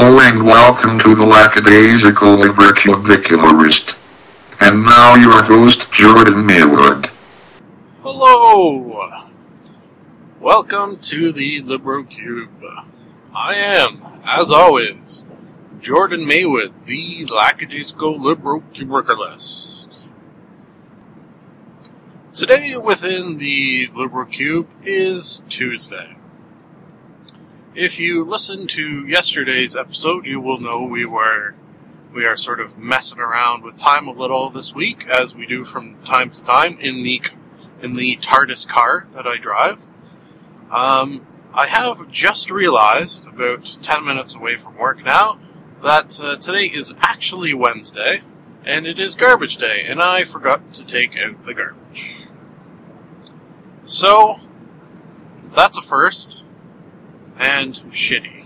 Hello and welcome to the Lackadaisical Librocubicularist. And now your host, Jordan Maywood. Hello! Welcome to the LibroCube. I am, as always, Jordan Maywood, the Lackadaisical Librocubicularist. Today within the LibroCube is Tuesday. If you listened to yesterday's episode, you will know we were we are sort of messing around with time a little this week, as we do from time to time in the in the TARDIS car that I drive. Um, I have just realized, about ten minutes away from work now, that uh, today is actually Wednesday, and it is garbage day, and I forgot to take out the garbage. So, that's a first and shitty.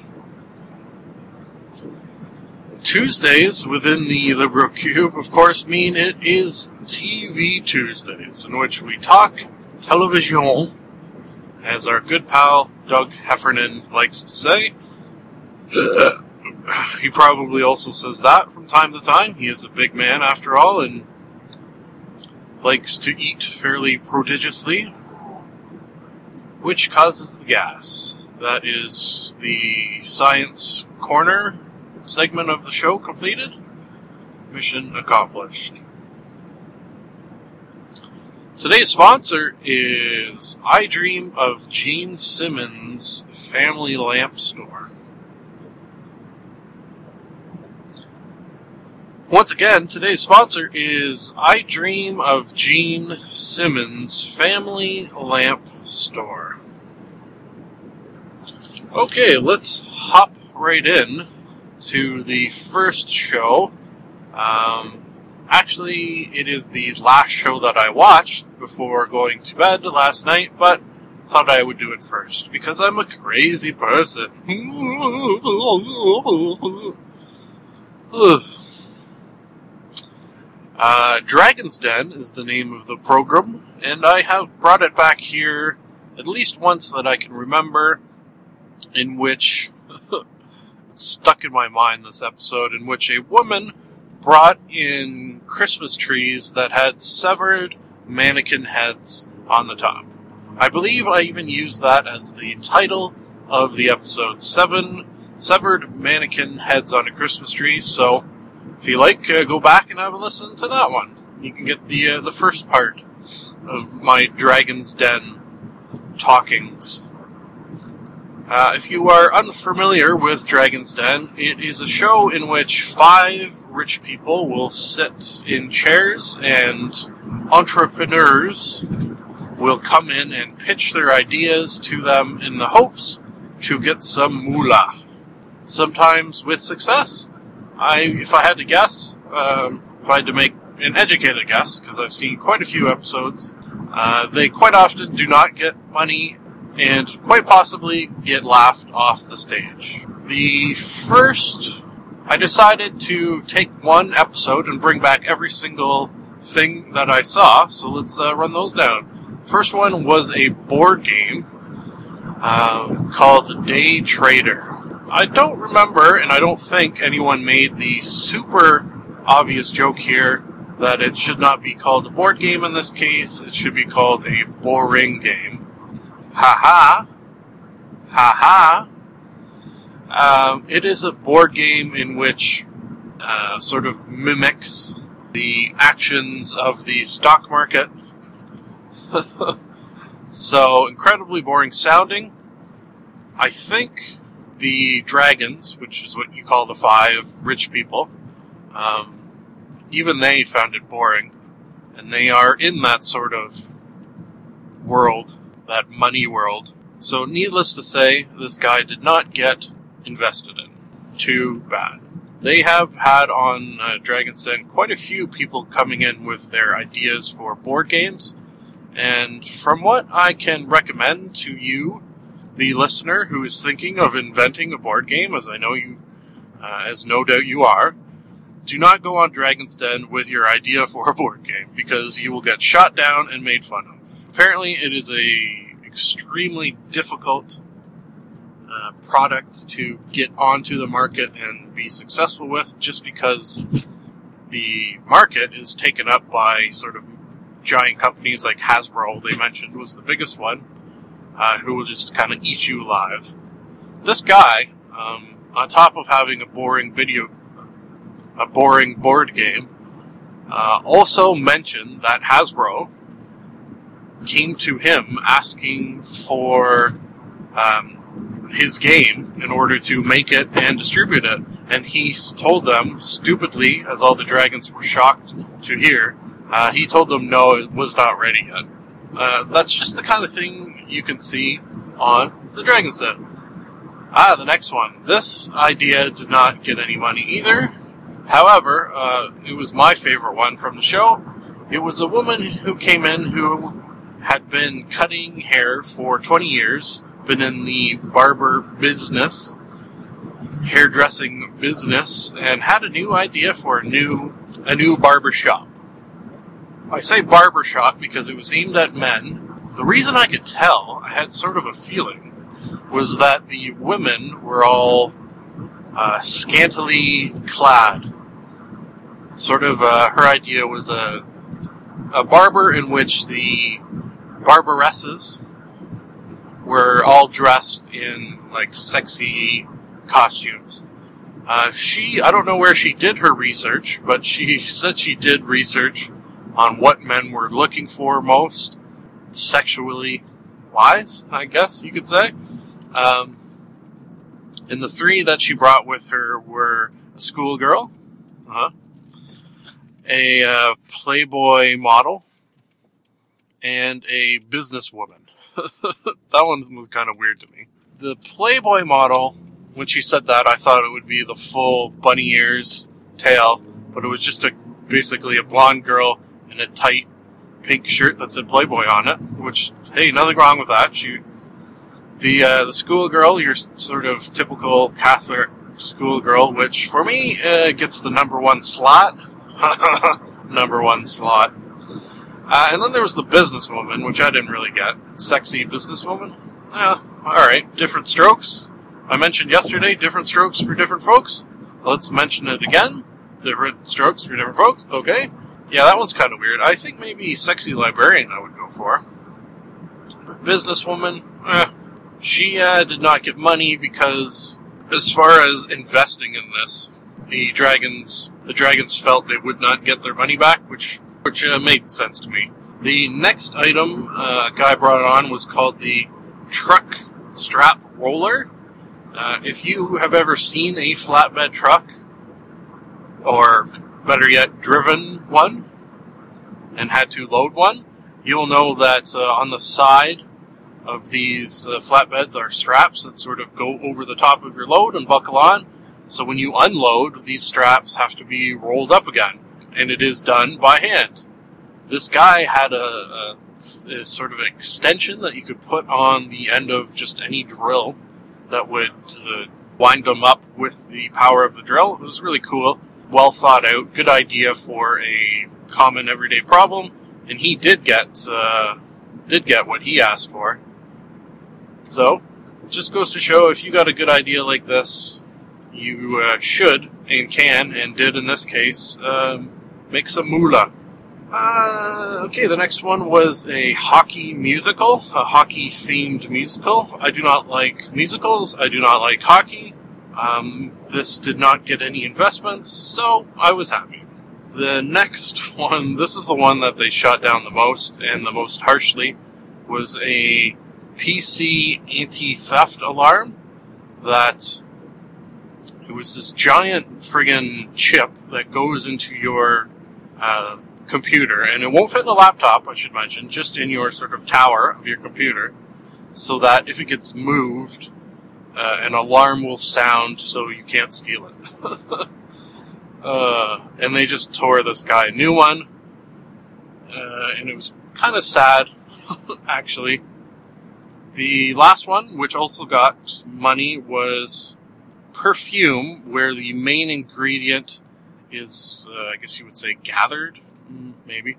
Tuesdays within the LibroCube, of course, mean it is TV Tuesdays, in which we talk television, as our good pal Doug Heffernan likes to say. he probably also says that from time to time. He is a big man, after all, and likes to eat fairly prodigiously, which causes the gas that is the science corner segment of the show completed. Mission accomplished. Today's sponsor is I Dream of Gene Simmons Family Lamp Store. Once again, today's sponsor is I Dream of Gene Simmons Family Lamp Store. Okay, let's hop right in to the first show. Um, actually, it is the last show that I watched before going to bed last night, but thought I would do it first because I'm a crazy person. uh, Dragon's Den is the name of the program, and I have brought it back here at least once that I can remember in which stuck in my mind this episode in which a woman brought in Christmas trees that had severed mannequin heads on the top. I believe I even used that as the title of the episode. Seven severed mannequin heads on a Christmas tree. So, if you like, uh, go back and have a listen to that one. You can get the uh, the first part of my Dragon's Den talkings. Uh, if you are unfamiliar with Dragon's Den, it is a show in which five rich people will sit in chairs and entrepreneurs will come in and pitch their ideas to them in the hopes to get some moolah. Sometimes with success. I, if I had to guess, um, if I had to make an educated guess, because I've seen quite a few episodes, uh, they quite often do not get money and quite possibly get laughed off the stage. The first, I decided to take one episode and bring back every single thing that I saw, so let's uh, run those down. First one was a board game um, called Day Trader. I don't remember, and I don't think anyone made the super obvious joke here that it should not be called a board game in this case, it should be called a boring game. Ha ha. Ha. Um, it is a board game in which uh, sort of mimics the actions of the stock market. so, incredibly boring sounding. I think the dragons, which is what you call the five rich people, um, even they found it boring. And they are in that sort of world that money world. So, needless to say, this guy did not get invested in. Too bad. They have had on uh, Dragon's Den quite a few people coming in with their ideas for board games, and from what I can recommend to you, the listener who is thinking of inventing a board game, as I know you, uh, as no doubt you are, do not go on Dragon's Den with your idea for a board game because you will get shot down and made fun of. Apparently, it is a extremely difficult uh, product to get onto the market and be successful with just because the market is taken up by sort of giant companies like Hasbro, they mentioned was the biggest one, uh, who will just kind of eat you alive. This guy, um, on top of having a boring video, a boring board game, uh, also mentioned that Hasbro came to him asking for um, his game in order to make it and distribute it. And he told them, stupidly, as all the dragons were shocked to hear, uh, he told them no, it was not ready yet. Uh, that's just the kind of thing you can see on the Dragon's Den. Ah, the next one. This idea did not get any money either. However, uh, it was my favorite one from the show. It was a woman who came in who had been cutting hair for 20 years, been in the barber business, hairdressing business, and had a new idea for a new a new barber shop. I say barber shop because it was aimed at men. The reason I could tell, I had sort of a feeling, was that the women were all uh, scantily clad. Sort of, uh, her idea was a a barber in which the barbaresses were all dressed in like sexy costumes. Uh, she, I don't know where she did her research, but she said she did research on what men were looking for most, sexually wise, I guess you could say. Um, and the three that she brought with her were a schoolgirl, uh-huh, a uh, Playboy model, and a businesswoman. that one was kind of weird to me. The Playboy model, when she said that, I thought it would be the full bunny ears tail, but it was just a basically a blonde girl in a tight pink shirt that said Playboy on it. Which, hey, nothing wrong with that. She, the uh, the schoolgirl, your sort of typical Catholic schoolgirl, which for me uh, gets the number one slot. number one slot. Uh, and then there was the businesswoman, which I didn't really get. Sexy businesswoman. Yeah, alright. Different strokes. I mentioned yesterday, different strokes for different folks. Let's mention it again. Different strokes for different folks. Okay. Yeah, that one's kind of weird. I think maybe sexy librarian I would go for. But businesswoman, eh, she uh, did not get money because, as far as investing in this, the dragons the dragons felt they would not get their money back, which which uh, made sense to me. The next item uh, guy brought on was called the truck strap roller. Uh, if you have ever seen a flatbed truck, or better yet, driven one, and had to load one, you'll know that uh, on the side of these uh, flatbeds are straps that sort of go over the top of your load and buckle on. So when you unload, these straps have to be rolled up again and it is done by hand. This guy had a, a, a sort of extension that you could put on the end of just any drill that would uh, wind them up with the power of the drill. It was really cool, well thought out, good idea for a common everyday problem, and he did get uh, did get what he asked for. So, just goes to show if you got a good idea like this, you uh, should and can and did in this case um, make some moolah. Uh, okay, the next one was a hockey musical, a hockey themed musical. I do not like musicals, I do not like hockey. Um, this did not get any investments, so I was happy. The next one, this is the one that they shot down the most and the most harshly, was a PC anti theft alarm that it was this giant friggin' chip that goes into your uh, computer, and it won't fit in the laptop, I should mention, just in your sort of tower of your computer, so that if it gets moved, uh, an alarm will sound so you can't steal it. uh, and they just tore this guy a new one, uh, and it was kind of sad, actually. The last one, which also got money, was perfume, where the main ingredient is, uh, I guess you would say, gathered, maybe,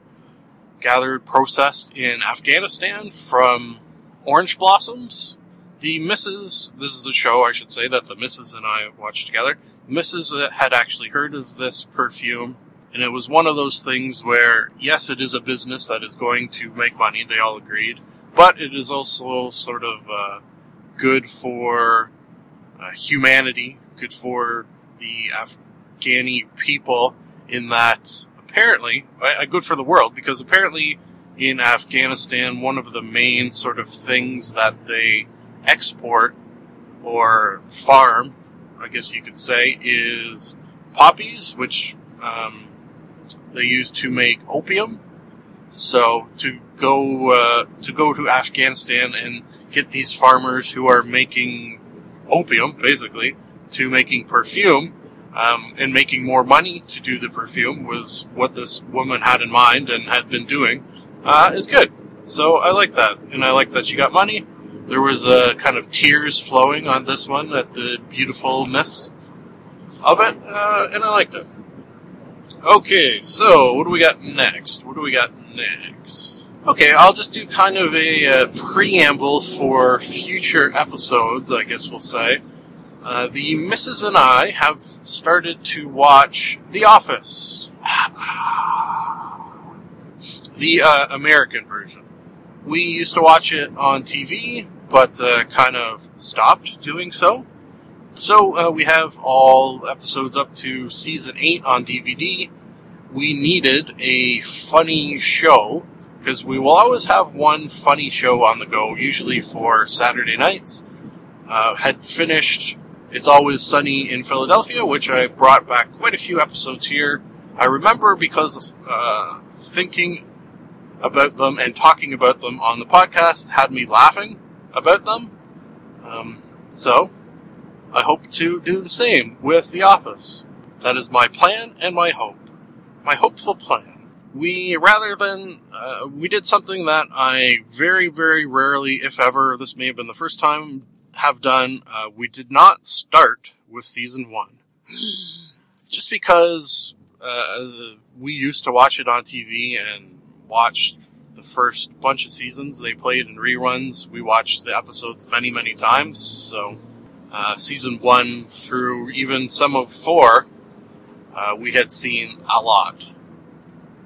gathered, processed in Afghanistan from orange blossoms. the Mrs. This is a show, I should say, that the Mrs. and I watched together. Mrs. uh, had actually heard of this perfume, and it was one of those things where, yes, it is a business that is going to make money, they all agreed, but it is also sort of uh, good for uh, humanity, good for the Afghani people, in that apparently, uh, good for the world, because apparently in Afghanistan, one of the main sort of things that they export or farm, I guess you could say, is poppies, which um, they use to make opium. So to go uh, to go to Afghanistan and get these farmers who are making opium, basically, to making perfume um, and making more money to do the perfume was what this woman had in mind and had been doing uh, is good. So I like that, and I like that she got money. There was uh, kind of tears flowing on this one at the beautifulness of it, uh, and I liked it. Okay, so what do we got next? What do we got next? Okay, I'll just do kind of a uh, preamble for future episodes, I guess we'll say. Uh, the missus and I have started to watch The Office. the uh, American version. We used to watch it on TV, but uh, kind of stopped doing so. So uh, we have all episodes up to season 8 on DVD. We needed a funny show, because we will always have one funny show on the go, usually for Saturday nights. Uh, had finished It's Always Sunny in Philadelphia, which I brought back quite a few episodes here. I remember because uh, thinking about them and talking about them on the podcast had me laughing about them. Um, so, I hope to do the same with The Office. That is my plan and my hope. My hopeful plan. We, rather than, uh, we did something that I very, very rarely, if ever, this may have been the first time, have done. Uh, we did not start with season one. Just because uh, we used to watch it on TV and watched the first bunch of seasons they played in reruns. We watched the episodes many, many times. So, uh, season one through even some of four, uh, we had seen a lot.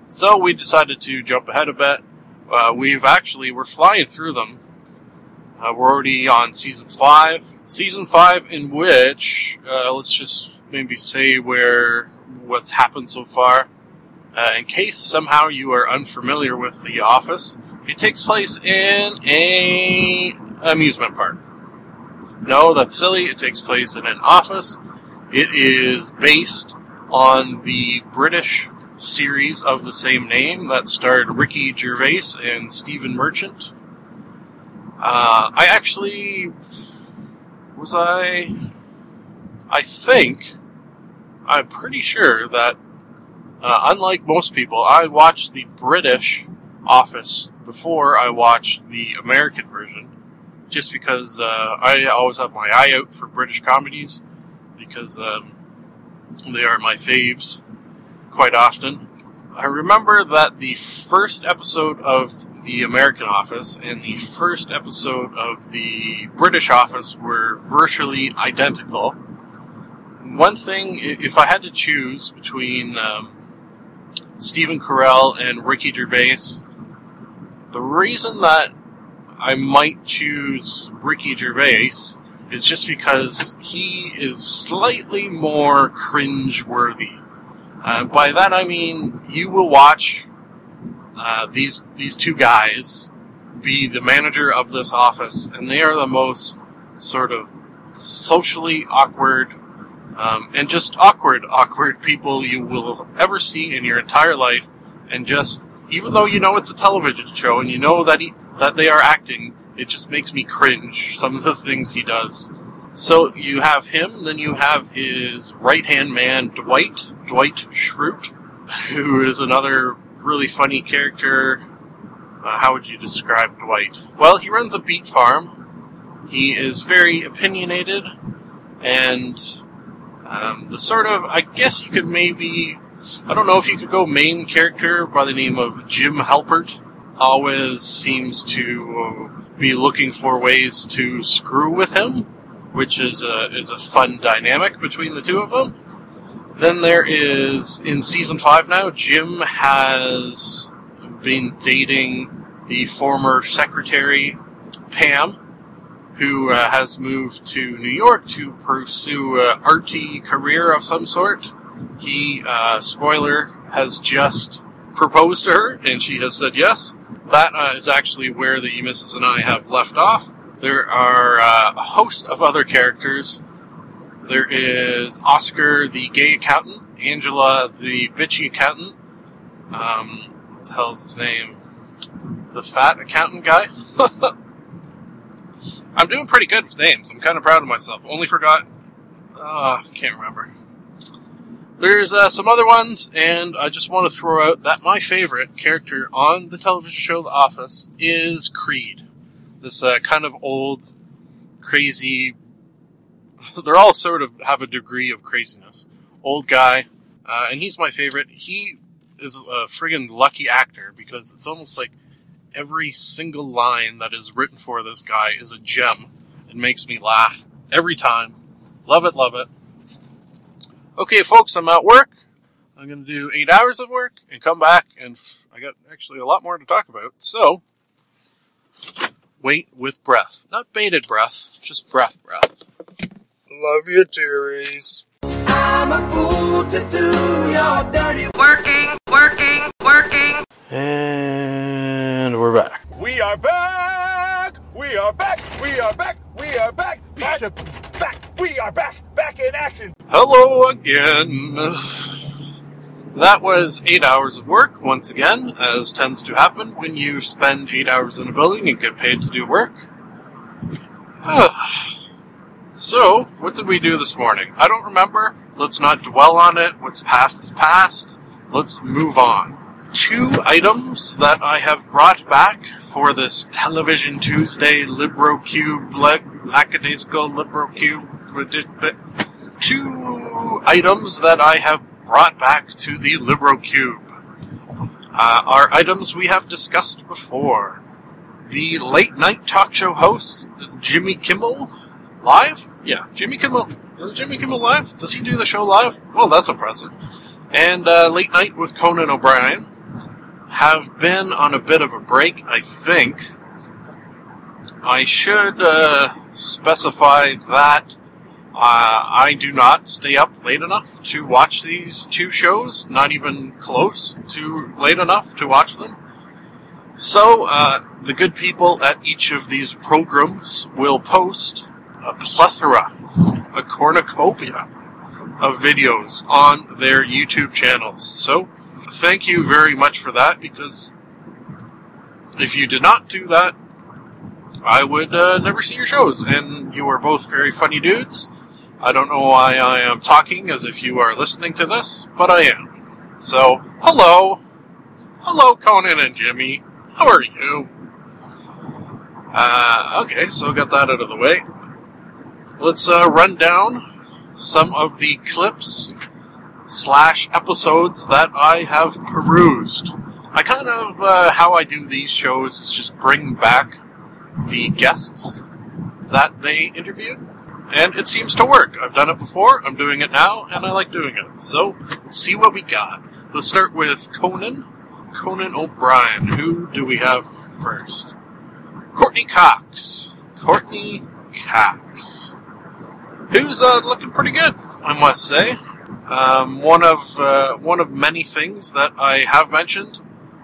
So we decided to jump ahead a bit. Uh, we've actually, we're flying through them. Uh, we're already on season five. Season five in which, uh, let's just maybe say where, what's happened so far. Uh, in case somehow you are unfamiliar with The Office, it takes place in a amusement park. No, that's silly. It takes place in an office. It is based on the British series of the same name that starred Ricky Gervais and Stephen Merchant. Uh, I actually was I. I think I'm pretty sure that uh, unlike most people, I watched the British Office before I watched the American version, just because uh, I always have my eye out for British comedies because um, they are my faves quite often. I remember that the first episode of the American Office and the first episode of the British Office were virtually identical. One thing, if I had to choose between um, Stephen Carell and Ricky Gervais. The reason that I might choose Ricky Gervais is just because he is slightly more cringe-worthy. Uh, by that I mean you will watch uh, these these two guys be the manager of this office, and they are the most sort of socially awkward um, and just awkward, awkward people you will ever see in your entire life. And just, even though you know it's a television show and you know that he, that they are acting, it just makes me cringe. Some of the things he does. So you have him, then you have his right hand man, Dwight, Dwight Schrute, who is another really funny character. Uh, how would you describe Dwight? Well, he runs a beet farm. He is very opinionated and um, the sort of, I guess you could maybe, I don't know if you could go main character by the name of Jim Halpert. Always seems to be looking for ways to screw with him, which is a, is a fun dynamic between the two of them. Then there is, in season five now, Jim has been dating the former secretary, Pam, who uh, has moved to New York to pursue an arty career of some sort. He, uh, spoiler, has just proposed to her, and she has said yes. That uh, is actually where the Mrs. and I have left off. There are uh, a host of other characters. There is Oscar, the gay accountant, Angela, the bitchy accountant. Um, what the hell's his name? The fat accountant guy? I'm doing pretty good with names. I'm kind of proud of myself. Only forgot. Uh, can't remember. There's uh, some other ones, and I just want to throw out that my favorite character on the television show The Office is Creed. This uh, kind of old, crazy. They're all sort of have a degree of craziness. Old guy, uh, and he's my favorite. He is a friggin' lucky actor because it's almost like every single line that is written for this guy is a gem. It makes me laugh every time. Love it, love it. Okay, folks, I'm at work. I'm going to do eight hours of work and come back, and I got actually a lot more to talk about. So, wait with breath. Not bated breath, just breath breath. Love you, Terry's. I'm a fool to do your dirty Working, working, working. And we're back. We are back! We are back! We are back! We are back! Back! Back! We are back! Back in action! Hello again. That was eight hours of work, once again, as tends to happen when you spend eight hours in a building and get paid to do work. so, what did we do this morning? I don't remember. Let's not dwell on it. What's past is past. Let's move on. Two items that I have brought back for this Television Tuesday LibroCube, le- lackadaisical LibroCube. Two items that I have brought back to the LibroCube uh, are items we have discussed before. The late night talk show host, Jimmy Kimmel, live? Yeah, Jimmy Kimmel. Is Jimmy Kimmel live? Does he do the show live? Well, that's impressive. And uh, Late Night with Conan O'Brien have been on a bit of a break, I think. I should uh, specify that uh, I do not stay up late enough to watch these two shows, not even close to late enough to watch them. So, uh, the good people at each of these programs will post a plethora, a cornucopia of videos on their YouTube channels. So, thank you very much for that because if you did not do that, I would uh, never see your shows. And you are both very funny dudes. I don't know why I am talking as if you are listening to this, but I am. So, hello. Hello, Conan and Jimmy. How are you? Uh, okay, so got that out of the way. Let's uh, run down some of the clips slash episodes that I have perused. I kind of, uh, how I do these shows is just bring back the guests that they interviewed. And it seems to work. I've done it before, I'm doing it now, and I like doing it. So, let's see what we got. Let's start with Conan. Conan O'Brien. Who do we have first? Courteney Cox. Courteney Cox. Who's uh, looking pretty good, I must say. Um, one of uh, one of many things that I have mentioned,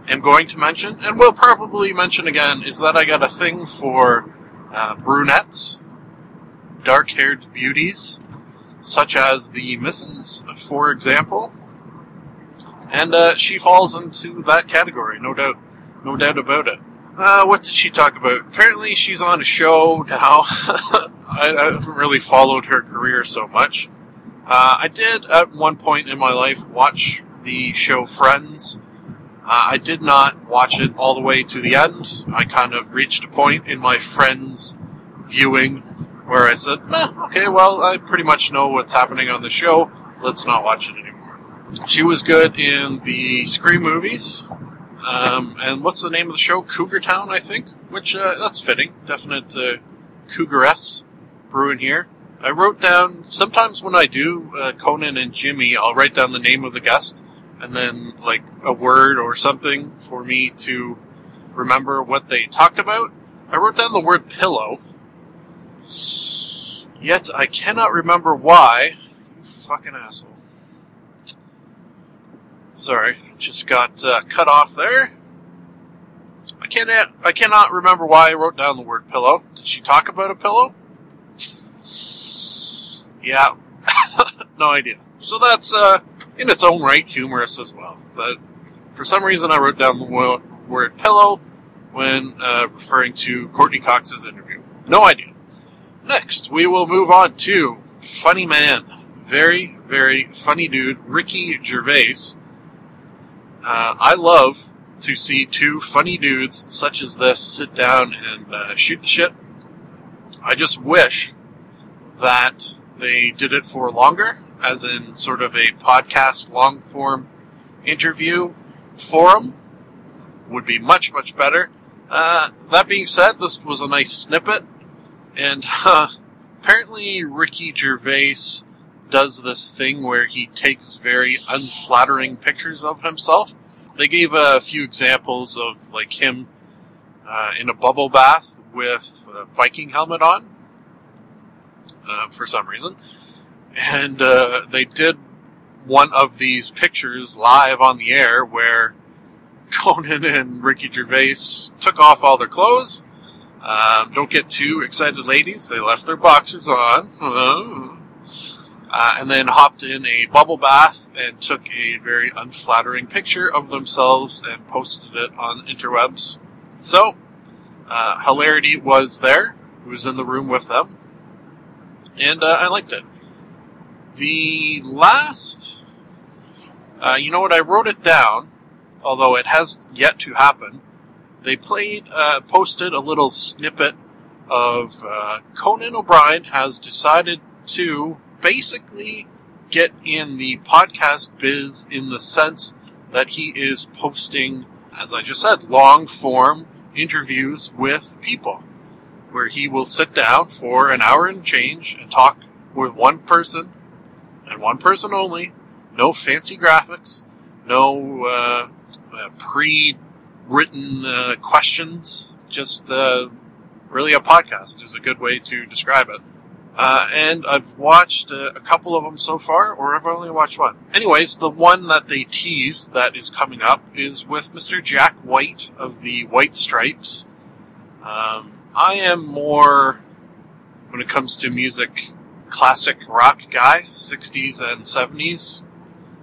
am going to mention, and will probably mention again, is that I got a thing for uh, brunettes, dark-haired beauties, such as the Misses, for example. And uh, she falls into that category, no doubt, no doubt about it. Uh, what did she talk about? Apparently, she's on a show now. I, I haven't really followed her career so much. Uh, I did at one point in my life watch the show Friends. Uh, I did not watch it all the way to the end. I kind of reached a point in my Friends viewing where I said, okay, well, I pretty much know what's happening on the show. Let's not watch it anymore. She was good in the Scream movies. Um, and what's the name of the show? Cougar Town, I think. Which uh, that's fitting. Definite uh, Cougaress brewing here. I wrote down sometimes when I do uh, Conan and Jimmy, I'll write down the name of the guest and then like a word or something for me to remember what they talked about. I wrote down the word pillow. Yet I cannot remember why. You fucking asshole. Sorry, just got uh, cut off there. I can't. I cannot remember why I wrote down the word pillow. Did she talk about a pillow? Yeah, no idea. So that's uh, in its own right humorous as well. But for some reason, I wrote down the word pillow when uh, referring to Courteney Cox's interview. No idea. Next, we will move on to funny man, very very funny dude, Ricky Gervais. Uh, I love to see two funny dudes such as this sit down and uh, shoot the shit. I just wish that they did it for longer, as in sort of a podcast long form interview forum would be much, much better. Uh, that being said, this was a nice snippet, and uh, apparently Ricky Gervais does this thing where he takes very unflattering pictures of himself. They gave a few examples of like him uh, in a bubble bath with a Viking helmet on, uh, for some reason, and uh, they did one of these pictures live on the air where Conan and Ricky Gervais took off all their clothes. Um, don't get too excited, ladies. They left their boxers on. Uh, and then hopped in a bubble bath and took a very unflattering picture of themselves and posted it on interwebs. So, uh, hilarity was there. Who was in the room with them, and uh, I liked it. The last, uh, you know what? I wrote it down, although it has yet to happen. They played, uh, posted a little snippet of uh, Conan O'Brien has decided to basically get in the podcast biz in the sense that he is posting, as I just said, long form interviews with people where he will sit down for an hour and change and talk with one person and one person only. No fancy graphics, no uh, uh, pre-written uh, questions. Just uh, really a podcast is a good way to describe it. Uh, and I've watched uh, a couple of them so far, or I've only watched one. Anyways, the one that they teased that is coming up is with Mr. Jack White of the White Stripes. Um, I am more, when it comes to music, classic rock guy, 60s and 70s.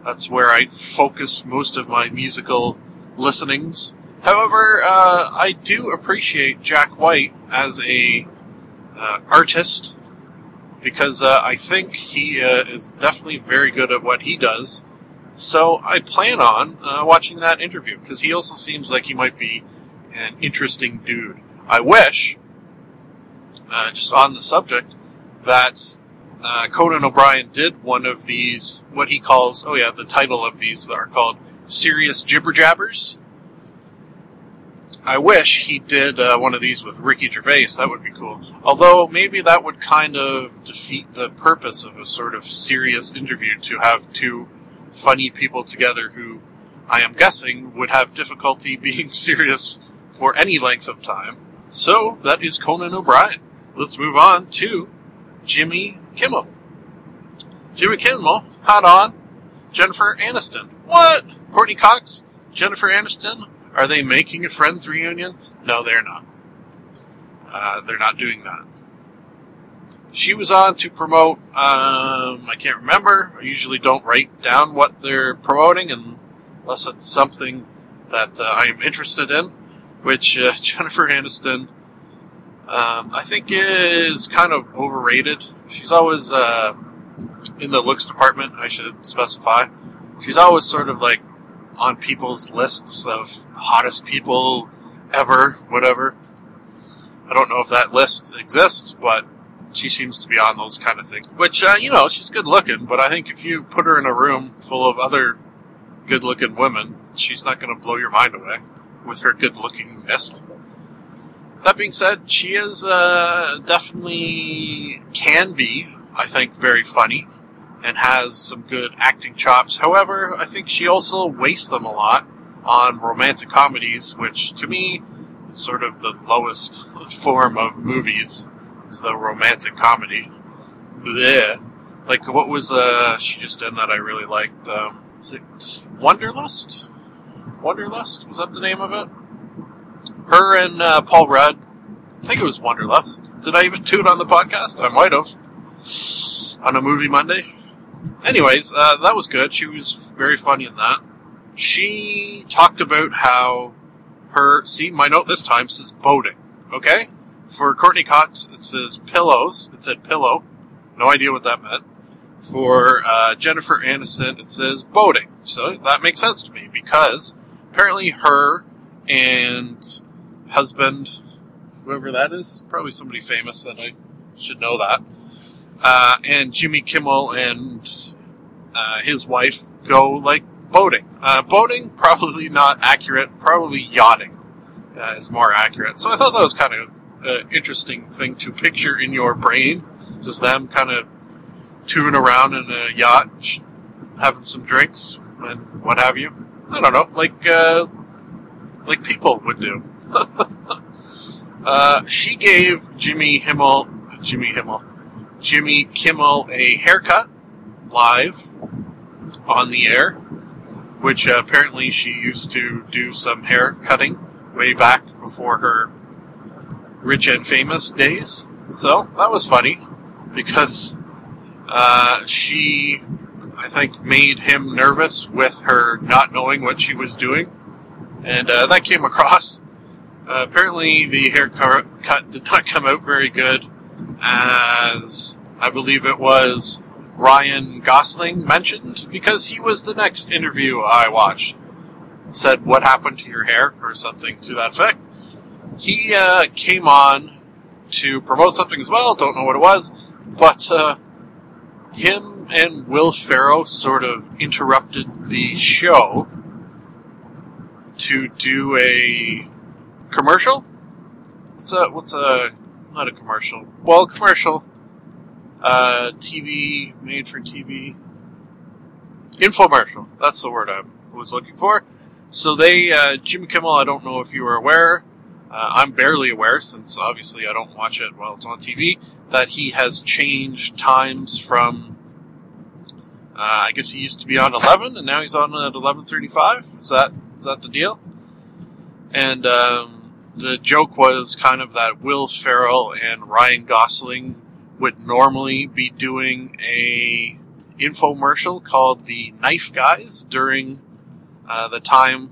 That's where I focus most of my musical listenings. However, uh, I do appreciate Jack White as a uh, artist because uh, I think he uh, is definitely very good at what he does. So I plan on uh, watching that interview because he also seems like he might be an interesting dude. I wish, uh, just on the subject, that uh, Conan O'Brien did one of these, what he calls, oh yeah, the title of these are called Serious Jibber Jabbers. I wish he did uh, one of these with Ricky Gervais. That would be cool. Although maybe that would kind of defeat the purpose of a sort of serious interview to have two funny people together who I am guessing would have difficulty being serious for any length of time. So that is Conan O'Brien. Let's move on to Jimmy Kimmel. Jimmy Kimmel had on Jennifer Aniston. What? Courteney Cox? Jennifer Aniston? Are they making a Friends reunion? No, they're not. Uh, they're not doing that. She was on to promote, um, I can't remember. I usually don't write down what they're promoting unless it's something that uh, I am interested in, which uh, Jennifer Aniston, um, I think is kind of overrated. She's always, uh, in the looks department, I should specify. She's always sort of like on people's lists of hottest people ever, whatever. I don't know if that list exists, but she seems to be on those kind of things. Which, uh, you know, she's good looking, but I think if you put her in a room full of other good looking women, she's not going to blow your mind away with her good lookingness. That being said, she is uh, definitely can be, I think, very funny and has some good acting chops. However, I think she also wastes them a lot on romantic comedies, which to me is sort of the lowest form of movies. Is the romantic comedy. Blech. Like what was uh she just done that I really liked? Um, is it Wanderlust? Wanderlust was that the name of it? Her and uh, Paul Rudd. I think it was Wanderlust. Did I even it on the podcast? I might have on a movie Monday. Anyways, uh, that was good. She was very funny in that. She talked about how her see my note this time says boating. Okay, for Courteney Cox it says pillows. It said pillow. No idea what that meant. For uh, Jennifer Aniston it says boating. So that makes sense to me because apparently her and husband, whoever that is, probably somebody famous that I should know that. Uh, and Jimmy Kimmel and uh, his wife go like boating. Uh, boating probably not accurate. Probably yachting uh, is more accurate. So I thought that was kind of an interesting thing to picture in your brain, just them kind of tooting around in a yacht, having some drinks and what have you. I don't know, like uh, like people would do. uh, she gave Jimmy Himmel, Jimmy Himmel, Jimmy Kimmel a haircut live on the air, which uh, apparently she used to do some hair cutting way back before her rich and famous days. So that was funny because uh, she, I think, made him nervous with her not knowing what she was doing, and uh, that came across. Uh, apparently, the haircut cut did not come out very good, as I believe it was Ryan Gosling mentioned, because he was the next interview I watched. Said, What happened to your hair? or something to that effect. He uh, came on to promote something as well, don't know what it was, but uh, him and Will Ferrell sort of interrupted the show to do a commercial. What's a what's a not a commercial? Well, commercial. Uh, TV made for TV. Infomercial. That's the word I was looking for. So they, uh, Jimmy Kimmel. I don't know if you were aware. Uh, I'm barely aware, since obviously I don't watch it while it's on TV. That he has changed times from. Uh, I guess he used to be on 11, and now he's on at 11:35. Is that is that the deal? And um, the joke was kind of that Will Ferrell and Ryan Gosling would normally be doing a infomercial called the Knife Guys during uh, the time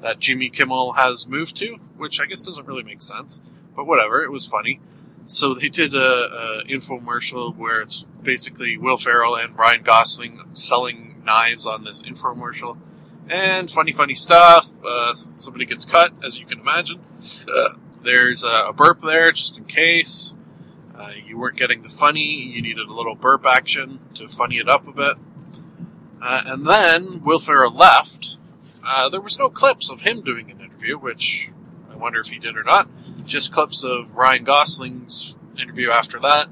that Jimmy Kimmel has moved to, which I guess doesn't really make sense, but whatever. It was funny. So they did a, a infomercial where it's basically Will Ferrell and Ryan Gosling selling knives on this infomercial, and funny, funny stuff. Uh, somebody gets cut, as you can imagine. There's a, burp there, just in case. Uh, you weren't getting the funny, you needed a little burp action to funny it up a bit. Uh, and then Will Ferrell left. Uh, there was no clips of him doing an interview, which I wonder if he did or not. Just clips of Ryan Gosling's interview after that.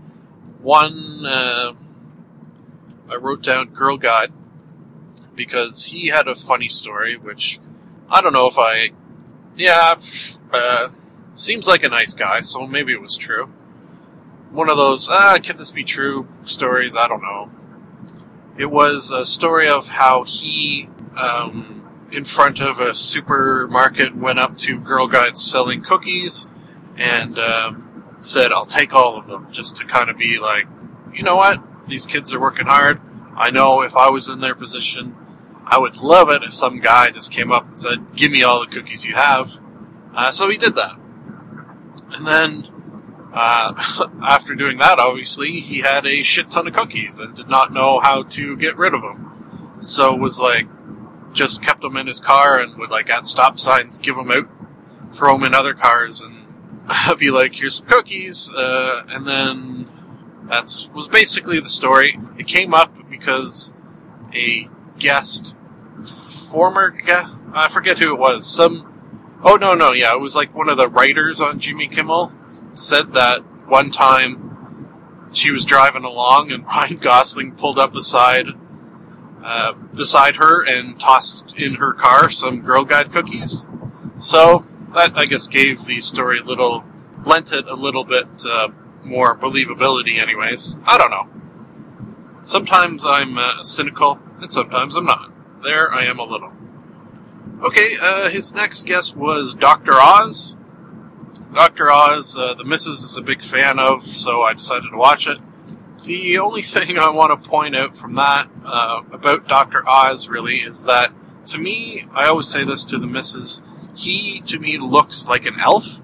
One, uh, I wrote down Girl Guide because he had a funny story, which I don't know if I, yeah, uh, seems like a nice guy, so maybe it was true. One of those, ah, can this be true stories? I don't know. It was a story of how he, um, in front of a supermarket, went up to girl guides selling cookies and um, said, I'll take all of them, just to kind of be like, you know what? These kids are working hard. I know if I was in their position, I would love it if some guy just came up and said, Give me all the cookies you have. Uh, so he did that. And then, uh, after doing that, obviously, he had a shit ton of cookies and did not know how to get rid of them. So was like, just kept them in his car and would like at stop signs give them out, throw them in other cars, and be like, "Here's some cookies," uh, and then that's was basically the story. It came up because a guest former guy, I forget who it was. Some, oh no, no, yeah, it was like one of the writers on Jimmy Kimmel said that one time she was driving along and Ryan Gosling pulled up beside, uh, beside her and tossed in her car some Girl Guide cookies. So that I guess gave the story a little, lent it a little bit uh, more believability. Anyways, I don't know. Sometimes I'm uh, cynical, and sometimes I'm not. There, I am a little. Okay, uh, his next guest was Dr. Oz. Dr. Oz, uh, the missus is a big fan of, so I decided to watch it. The only thing I want to point out from that uh, about Dr. Oz really is that to me, I always say this to the missus, he to me looks like an elf,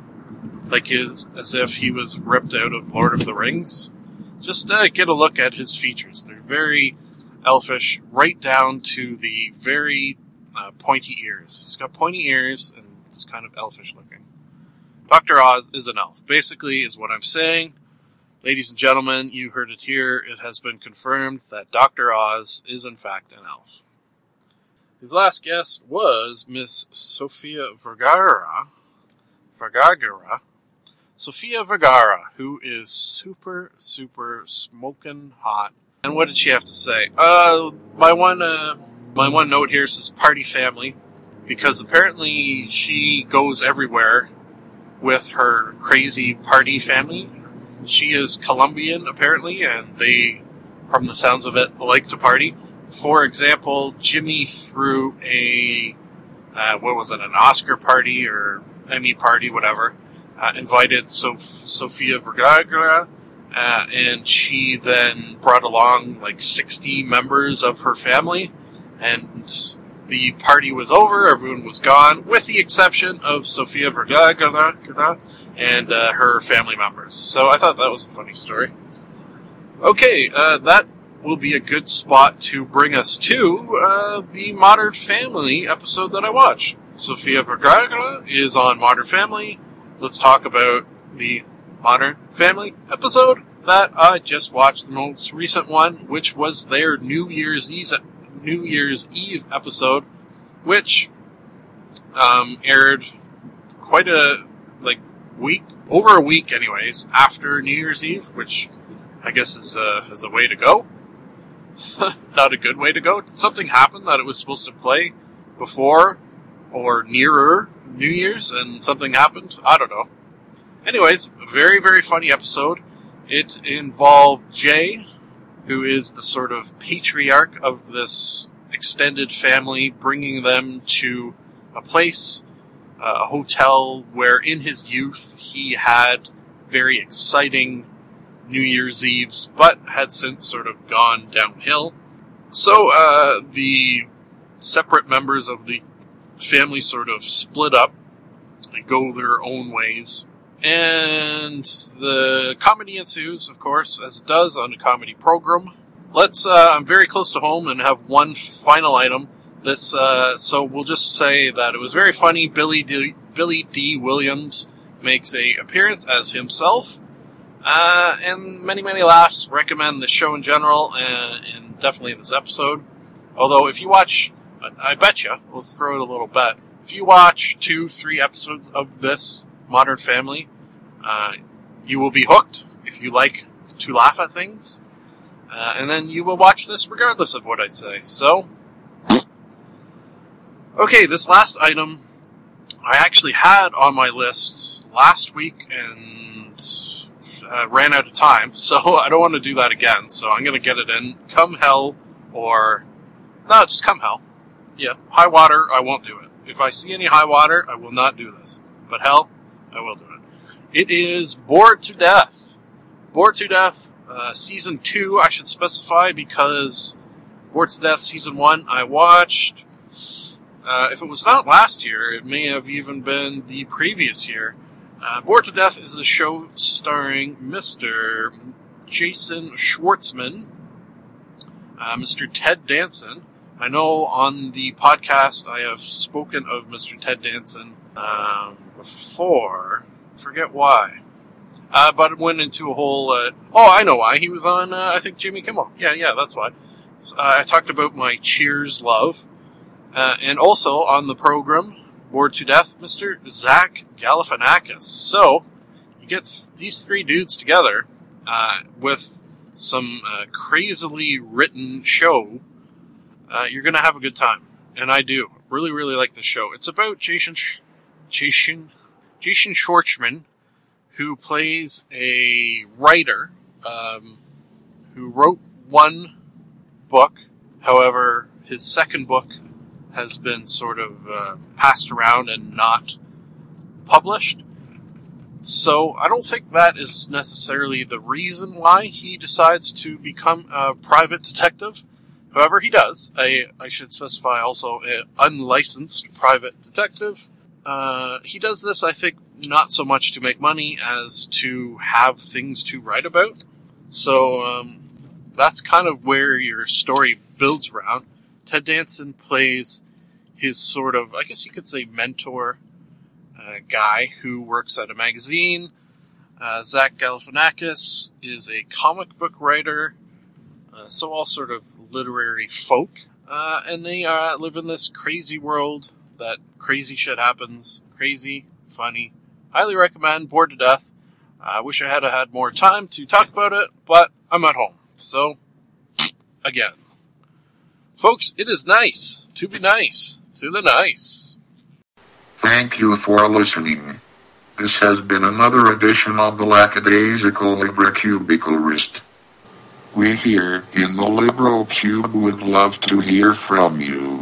like his, as if he was ripped out of Lord of the Rings. Just uh, get a look at his features. They're very elfish, right down to the very uh, pointy ears. He's got pointy ears and it's kind of elfish looking. Dr. Oz is an elf, basically, is what I'm saying. Ladies and gentlemen, you heard it here. It has been confirmed that Dr. Oz is, in fact, an elf. His last guest was Miss Sofia Vergara. Vergara. Sofia Vergara, who is super, super smoking hot. And what did she have to say? Uh, my one, uh, my one note here says party family, because apparently she goes everywhere with her crazy party family. She is Colombian, apparently, and they, from the sounds of it, like to party. For example, Jimmy threw a, uh, what was it, an Oscar party or Emmy party, whatever, uh, invited Sof- Sofia Vergara, uh, and she then brought along like 60 members of her family, and the party was over, everyone was gone, with the exception of Sofia Vergara and uh, her family members. So I thought that was a funny story. Okay, uh, that will be a good spot to bring us to uh, the Modern Family episode that I watched. Sofia Vergara is on Modern Family. Let's talk about the Modern Family episode that I just watched, the most recent one, which was their New Year's Eve, New Year's Eve episode, which um, aired quite a like week, over a week, anyways, after New Year's Eve, which I guess is a, is a way to go. Not a good way to go. Did something happen that it was supposed to play before or nearer New Year's and something happened? I don't know. Anyways, very, very funny episode. It involved Jay, who is the sort of patriarch of this extended family, bringing them to a place, uh, a hotel where in his youth he had very exciting New Year's Eves, but had since sort of gone downhill. So uh, the separate members of the family sort of split up and go their own ways. And the comedy ensues, of course, as it does on a comedy program. Let's, uh, I'm very close to home and have one final item. This, uh, so we'll just say that it was very funny. Billy Dee, Billy Dee. Williams makes a appearance as himself. Uh, and many, many laughs. Recommend the show in general, and, and definitely this episode. Although, if you watch, I bet you, let's throw it a little bet. If you watch two, three episodes of this Modern Family, uh, you will be hooked if you like to laugh at things. Uh, and then you will watch this regardless of what I say. So, okay, this last item I actually had on my list last week and uh, ran out of time, so I don't want to do that again. So I'm going to get it in. Come hell or no, just come hell. Yeah, high water, I won't do it. If I see any high water, I will not do this. But hell, I will do it. It is Bored to Death. Bored to Death, uh, season two, I should specify, because Bored to Death season one I watched. Uh, if it was not last year, it may have even been the previous year. Uh, Bored to Death is a show starring Mr. Jason Schwartzman, uh, Mr. Ted Danson. I know on the podcast I have spoken of Mr. Ted Danson um, before. Forget why. Uh, but it went into a whole. Uh, oh, I know why. He was on, uh, I think, Jimmy Kimmel. Yeah, yeah, that's why. Uh, I talked about my Cheers love. Uh, and also on the program, bored to death, Mr. Zach Galifianakis. So, you get these three dudes together uh, with some crazily written show. You're to have a good time. And I do. Really, really like the show. It's about Jason, Sh- Jason, Jason Schwartzman, who plays a writer um, who wrote one book. However, his second book has been sort of uh, passed around and not published. So I don't think that is necessarily the reason why he decides to become a private detective. However, he does. I, I should specify also an unlicensed private detective. Uh, he does this, I think, not so much to make money as to have things to write about. So um, that's kind of where your story builds around. Ted Danson plays his sort of, I guess you could say, mentor uh, guy who works at a magazine. Uh, Zach Galifianakis is a comic book writer, uh, so all sort of literary folk, uh, and they uh, live in this crazy world that crazy shit happens. Crazy, funny. Highly recommend. Bored to death. I wish I had had more time to talk about it, but I'm at home, so again, folks, it is nice to be nice to the nice. Thank you for listening. This has been another edition of the Lackadaisical Librocubicularist. We here in the LibroCube would love to hear from you.